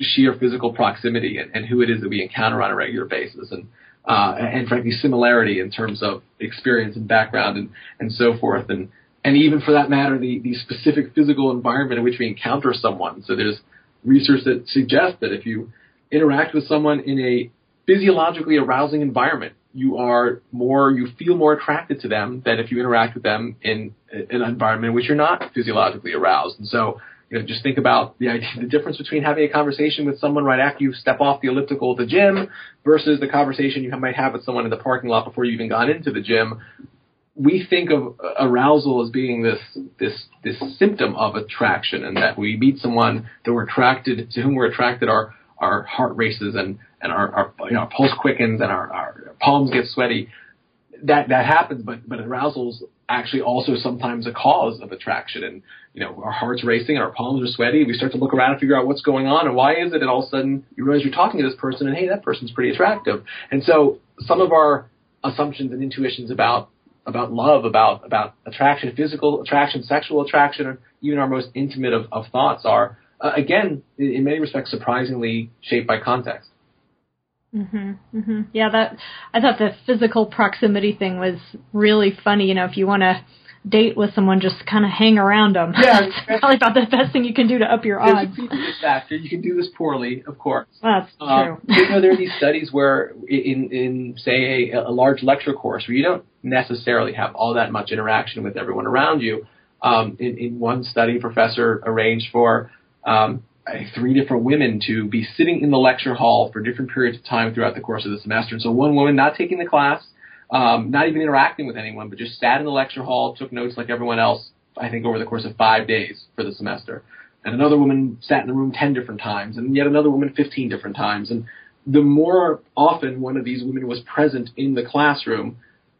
sheer physical proximity and, and who it is that we encounter on a regular basis and, uh, and frankly similarity in terms of experience and background and, and so forth. And, and even for that matter, the, the specific physical environment in which we encounter someone. So there's research that suggests that if you interact with someone in a physiologically arousing environment, you are more, you feel more attracted to them than if you interact with them in an environment in which you're not physiologically aroused. And so, you know, just think about the idea, the difference between having a conversation with someone right after you step off the elliptical at the gym versus the conversation you might have with someone in the parking lot before you even gone into the gym we think of arousal as being this this this symptom of attraction, and that we meet someone that we're attracted to, whom we're attracted, our our heart races and and our, our you know our pulse quickens and our, our palms get sweaty. That that happens, but but arousal's actually also sometimes a cause of attraction. And, you know, our heart's racing and our palms are sweaty. We start to look around and figure out what's going on and why is it. And all of a sudden you realize you're talking to this person and, hey, that person's pretty attractive. And so some of our assumptions and intuitions about about love, about about attraction, physical attraction, sexual attraction, even our most intimate of, of thoughts are, uh, again, in, in many respects, surprisingly shaped by context. Mhm. Mhm. Yeah, that I thought the physical proximity thing was really funny. You know, if you want to date with someone, just kind of hang around them. Yeah, it's probably about the best thing you can do to up your odds. factor. You can do this poorly, of course. That's Uh, true. you know, there are these studies where, in in say a, a large lecture course, where you don't necessarily have all that much interaction with everyone around you. Um, in, in one study, professor arranged for um, three different women to be sitting in the lecture hall for different periods of time throughout the course of the semester. And so one woman not taking the class, um, not even interacting with anyone, but just sat in the lecture hall, took notes like everyone else. I think over the course of five days for the semester. And another woman sat in the room ten different times, and yet another woman fifteen different times. And the more often one of these women was present in the classroom,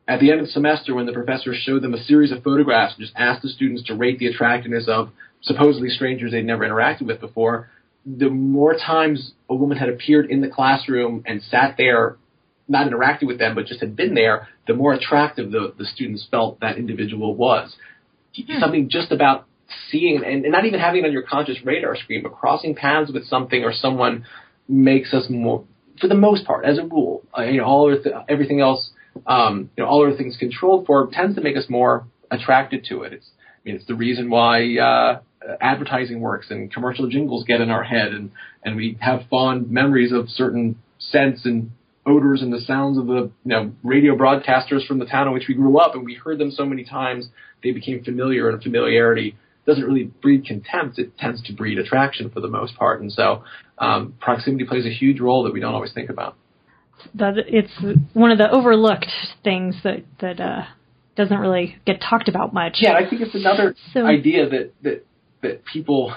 at the end of the semester, when the professor showed them a series of photographs and just asked the students to rate the attractiveness of supposedly strangers they'd never interacted with before, the more times a woman had appeared in the classroom and sat there, not interacting with them, but just had been there, the more attractive the, the students felt that individual was. Something just about seeing and, and not even having it on your conscious radar screen, but crossing paths with something or someone makes us more, for the most part, as a rule, uh, you know, all th- everything else, um, you know, all other things controlled for, tends to make us more attracted to it. It's, I mean, it's the reason why uh, advertising works and commercial jingles get in our head, and and we have fond memories of certain scents and odors and the sounds of the you know radio broadcasters from the town in which we grew up, and we heard them so many times they became familiar, and familiarity doesn't really breed contempt; it tends to breed attraction for the most part, and so um, proximity plays a huge role that we don't always think about. That it's one of the overlooked things that that uh, doesn't really get talked about much. Yeah, I think it's another So- idea that that that people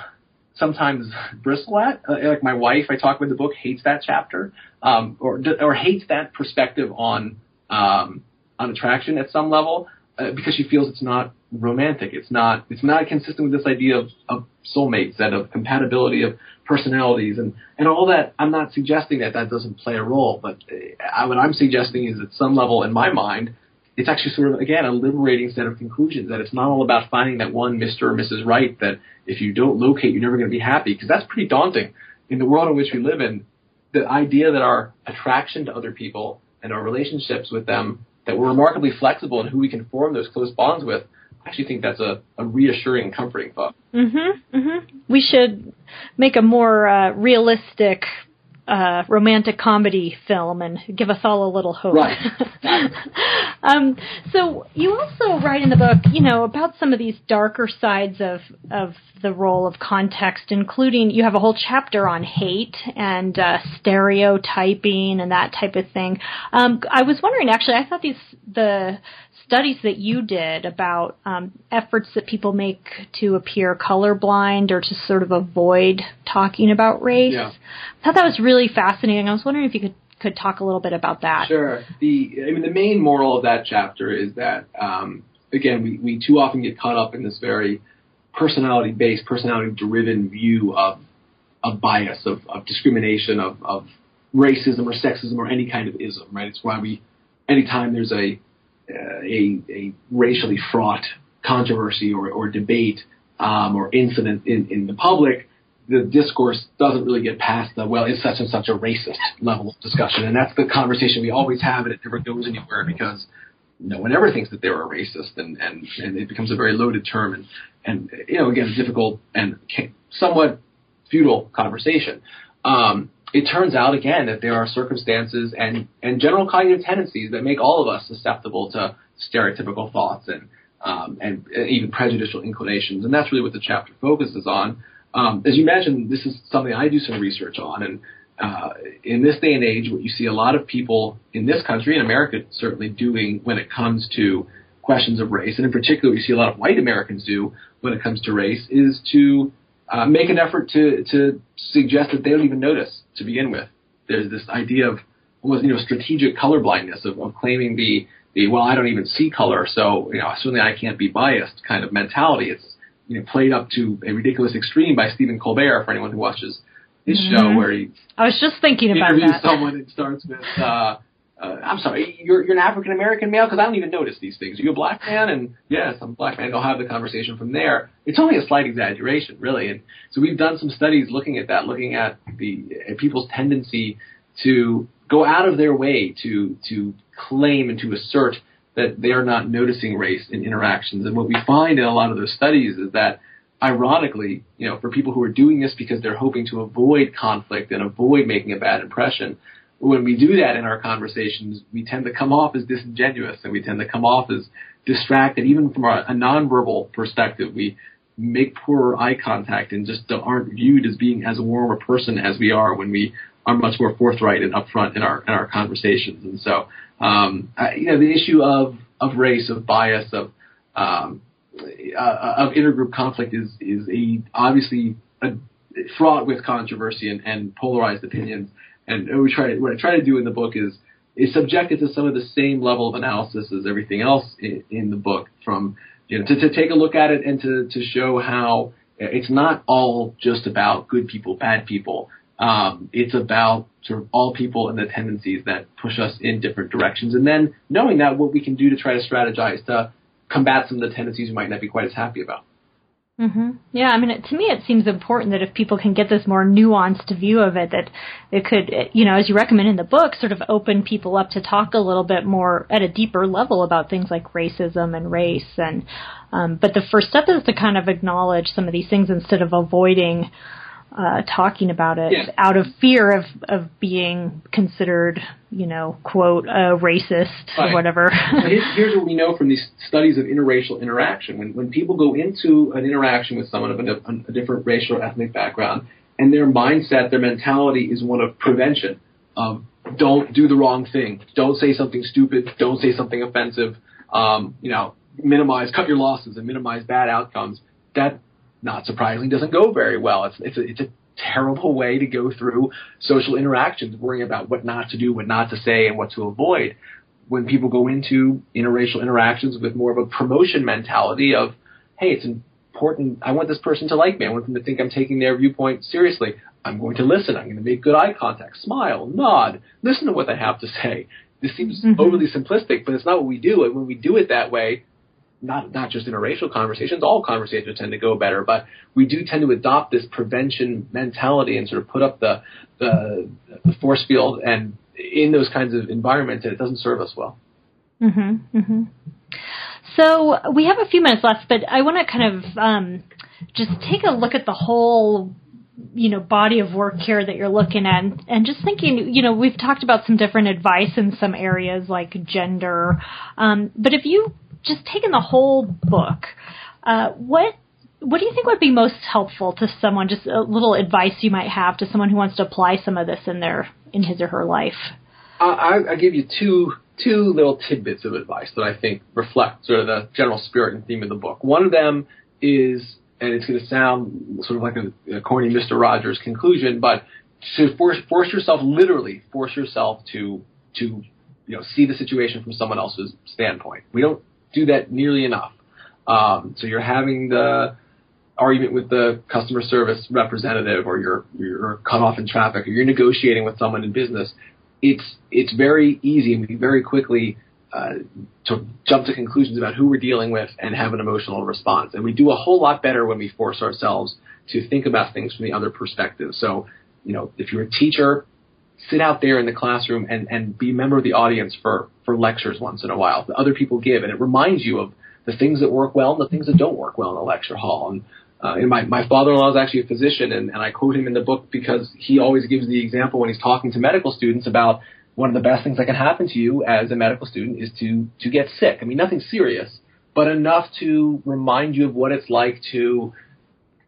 sometimes bristle at. Uh, like my wife, I talk about the book, hates that chapter, um, or or hates that perspective on um, on attraction at some level uh, because she feels it's not romantic. It's not it's not consistent with this idea of, of soulmates and of compatibility of personalities and and all that. I'm not suggesting that that doesn't play a role, but uh, what I'm suggesting is at some level in my mind it's actually sort of again a liberating set of conclusions that it's not all about finding that one Mr. or Mrs. Right that if you don't locate you're never going to be happy because that's pretty daunting in the world in which we live in the idea that our attraction to other people and our relationships with them that we're remarkably flexible in who we can form those close bonds with I actually think that's a, a reassuring comforting thought Mhm. Mhm. We should make a more uh, realistic uh, romantic comedy film and give us all a little hope. Right. um, so you also write in the book, you know, about some of these darker sides of of the role of context, including you have a whole chapter on hate and uh, stereotyping and that type of thing. Um, I was wondering, actually, I thought these the studies that you did about um, efforts that people make to appear colorblind or to sort of avoid talking about race. Yeah. I thought that was really fascinating. I was wondering if you could could talk a little bit about that. Sure. The I mean the main moral of that chapter is that um, again we, we too often get caught up in this very personality based, personality driven view of of bias, of, of discrimination, of, of racism or sexism or any kind of ism, right? It's why we anytime there's a a, a racially fraught controversy or, or debate um, or incident in, in the public, the discourse doesn't really get past the well, it's such and such a racist level of discussion, and that's the conversation we always have, and it never goes anywhere because no one ever thinks that they're a racist, and and, and it becomes a very loaded term, and and you know again difficult and somewhat futile conversation. Um, it turns out again that there are circumstances and and general cognitive tendencies that make all of us susceptible to stereotypical thoughts and um, and even prejudicial inclinations, and that's really what the chapter focuses on. Um, as you mentioned, this is something I do some research on, and uh, in this day and age, what you see a lot of people in this country, in America, certainly doing when it comes to questions of race, and in particular, we see a lot of white Americans do when it comes to race, is to uh, make an effort to to suggest that they don't even notice to begin with. There's this idea of almost you know strategic color blindness of, of claiming the the well I don't even see color so you know certainly I can't be biased kind of mentality. It's you know played up to a ridiculous extreme by Stephen Colbert for anyone who watches his mm-hmm. show where he I was just thinking about interviews that. someone and starts with. Uh, uh, I'm sorry, you're, you're an African American male because I don't even notice these things. Are you a black man? And yes, I'm a black man. They'll have the conversation from there. It's only a slight exaggeration, really. And so we've done some studies looking at that, looking at the at people's tendency to go out of their way to to claim and to assert that they are not noticing race in interactions. And what we find in a lot of those studies is that ironically, you know, for people who are doing this because they're hoping to avoid conflict and avoid making a bad impression, when we do that in our conversations, we tend to come off as disingenuous and we tend to come off as distracted, even from a, nonverbal perspective. We make poorer eye contact and just aren't viewed as being as warm a person as we are when we are much more forthright and upfront in our in our conversations. And so, um, I, you know, the issue of of race, of bias, of um, uh, of intergroup conflict is is a obviously a, fraught with controversy and, and polarized opinions. And we try to, what I try to do in the book is is subject it to some of the same level of analysis as everything else in, in the book. From you know to, to take a look at it and to to show how it's not all just about good people, bad people. Um, it's about sort of all people and the tendencies that push us in different directions, and then knowing that what we can do to try to strategize to combat some of the tendencies we might not be quite as happy about. Mm-hmm. Yeah, I mean, it, to me, it seems important that if people can get this more nuanced view of it, that it could, you know, as you recommend in the book, sort of open people up to talk a little bit more at a deeper level about things like racism and race. And um, but the first step is to kind of acknowledge some of these things instead of avoiding uh, talking about it yeah. out of fear of of being considered, you know, quote, a racist right. or whatever. here's what we know from these studies of interracial interaction: when when people go into an interaction with someone of a, a different racial or ethnic background, and their mindset, their mentality is one of prevention, of don't do the wrong thing, don't say something stupid, don't say something offensive, um, you know, minimize, cut your losses, and minimize bad outcomes. That not surprisingly, doesn't go very well. It's it's a, it's a terrible way to go through social interactions, worrying about what not to do, what not to say, and what to avoid. When people go into interracial interactions with more of a promotion mentality of, hey, it's important. I want this person to like me. I want them to think I'm taking their viewpoint seriously. I'm going to listen. I'm going to make good eye contact, smile, nod, listen to what they have to say. This seems mm-hmm. overly simplistic, but it's not what we do. And when we do it that way, not not just interracial conversations, all conversations tend to go better, but we do tend to adopt this prevention mentality and sort of put up the the, the force field and in those kinds of environments, and it doesn't serve us well. Mm-hmm, mm-hmm. So we have a few minutes left, but I want to kind of um, just take a look at the whole you know body of work here that you're looking at and, and just thinking you know we've talked about some different advice in some areas like gender um, but if you just taking the whole book, uh, what what do you think would be most helpful to someone? Just a little advice you might have to someone who wants to apply some of this in their in his or her life. I, I give you two two little tidbits of advice that I think reflect sort of the general spirit and theme of the book. One of them is, and it's going to sound sort of like a, a corny Mister Rogers conclusion, but to force force yourself literally force yourself to to you know see the situation from someone else's standpoint. We don't do that nearly enough. Um, so you're having the argument with the customer service representative, or you're you're cut off in traffic, or you're negotiating with someone in business. It's it's very easy and very quickly uh, to jump to conclusions about who we're dealing with and have an emotional response. And we do a whole lot better when we force ourselves to think about things from the other perspective. So, you know, if you're a teacher, sit out there in the classroom and, and be a member of the audience for, for lectures once in a while that other people give. And it reminds you of the things that work well and the things that don't work well in a lecture hall. And, uh, and my, my father-in-law is actually a physician, and, and I quote him in the book because he always gives the example when he's talking to medical students about one of the best things that can happen to you as a medical student is to, to get sick. I mean, nothing serious, but enough to remind you of what it's like to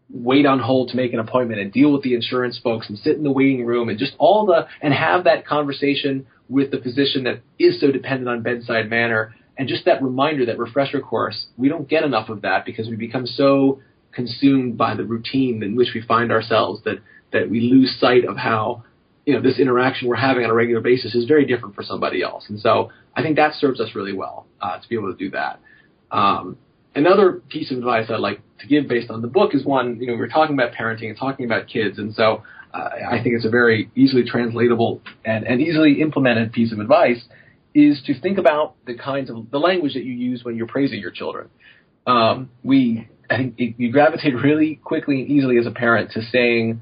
wait on hold to make an appointment and deal with the insurance folks and sit in the waiting room and just all the and have that conversation with the physician that is so dependent on bedside manner and just that reminder that refresher course we don't get enough of that because we become so consumed by the routine in which we find ourselves that that we lose sight of how you know, this interaction we're having on a regular basis is very different for somebody else. And so I think that serves us really well uh, to be able to do that. Um, another piece of advice I'd like to give based on the book is one, you know, we are talking about parenting and talking about kids, and so uh, I think it's a very easily translatable and, and easily implemented piece of advice is to think about the kinds of the language that you use when you're praising your children. Um, we, I think, it, you gravitate really quickly and easily as a parent to saying,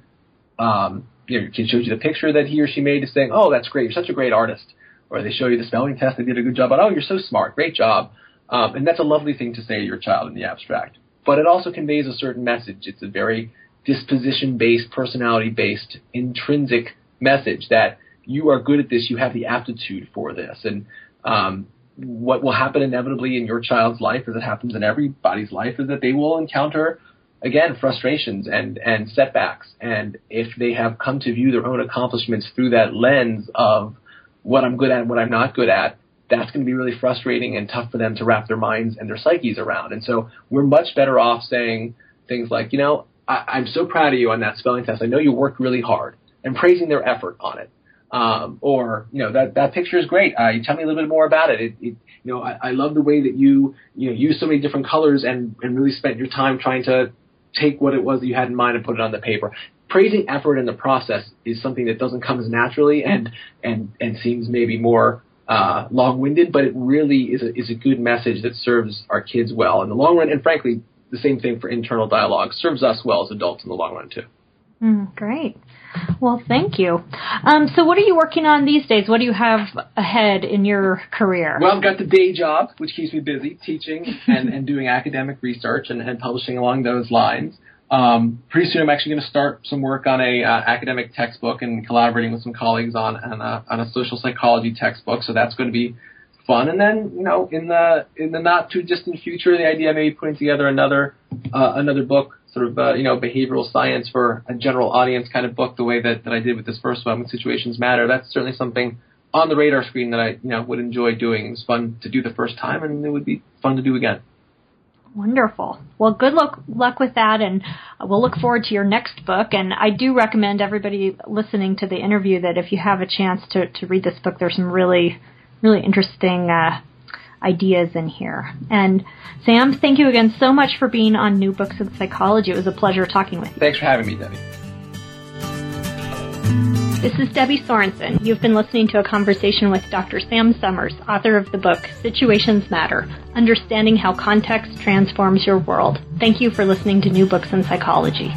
um, you know, your kid shows you the picture that he or she made, to saying, "Oh, that's great! You're such a great artist," or they show you the spelling test, they did a good job, but oh, you're so smart, great job, um, and that's a lovely thing to say to your child in the abstract. But it also conveys a certain message. It's a very disposition based, personality based, intrinsic message that you are good at this, you have the aptitude for this. And um, what will happen inevitably in your child's life, as it happens in everybody's life, is that they will encounter again frustrations and and setbacks. And if they have come to view their own accomplishments through that lens of what I'm good at and what I'm not good at, that's going to be really frustrating and tough for them to wrap their minds and their psyches around. And so we're much better off saying things like, you know, I, I'm so proud of you on that spelling test. I know you worked really hard and praising their effort on it. Um, or you know that that picture is great. Uh, tell me a little bit more about it. it, it you know, I, I love the way that you you know use so many different colors and and really spent your time trying to take what it was that you had in mind and put it on the paper. Praising effort in the process is something that doesn't come as naturally and and and seems maybe more uh, long-winded, but it really is a is a good message that serves our kids well in the long run. And frankly, the same thing for internal dialogue serves us well as adults in the long run too. Mm, great. Well, thank you. Um, so, what are you working on these days? What do you have ahead in your career? Well, I've got the day job, which keeps me busy, teaching and, and doing academic research and, and publishing along those lines. Um, pretty soon, I'm actually going to start some work on a uh, academic textbook and collaborating with some colleagues on on a, on a social psychology textbook. So that's going to be fun. And then, you know, in the in the not too distant future, the idea of maybe putting together another uh, another book, sort of uh, you know behavioral science for a general audience kind of book, the way that, that I did with this first one, with Situations Matter. That's certainly something on the radar screen that I you know would enjoy doing. It was fun to do the first time, and it would be fun to do again. Wonderful. Well, good luck luck with that, and we'll look forward to your next book. And I do recommend everybody listening to the interview that if you have a chance to to read this book, there's some really really interesting uh, ideas in here. And Sam, thank you again so much for being on New Books in Psychology. It was a pleasure talking with you. Thanks for having me, Debbie. This is Debbie Sorensen. You've been listening to a conversation with Dr. Sam Sommers, author of the book Situations Matter Understanding How Context Transforms Your World. Thank you for listening to New Books in Psychology.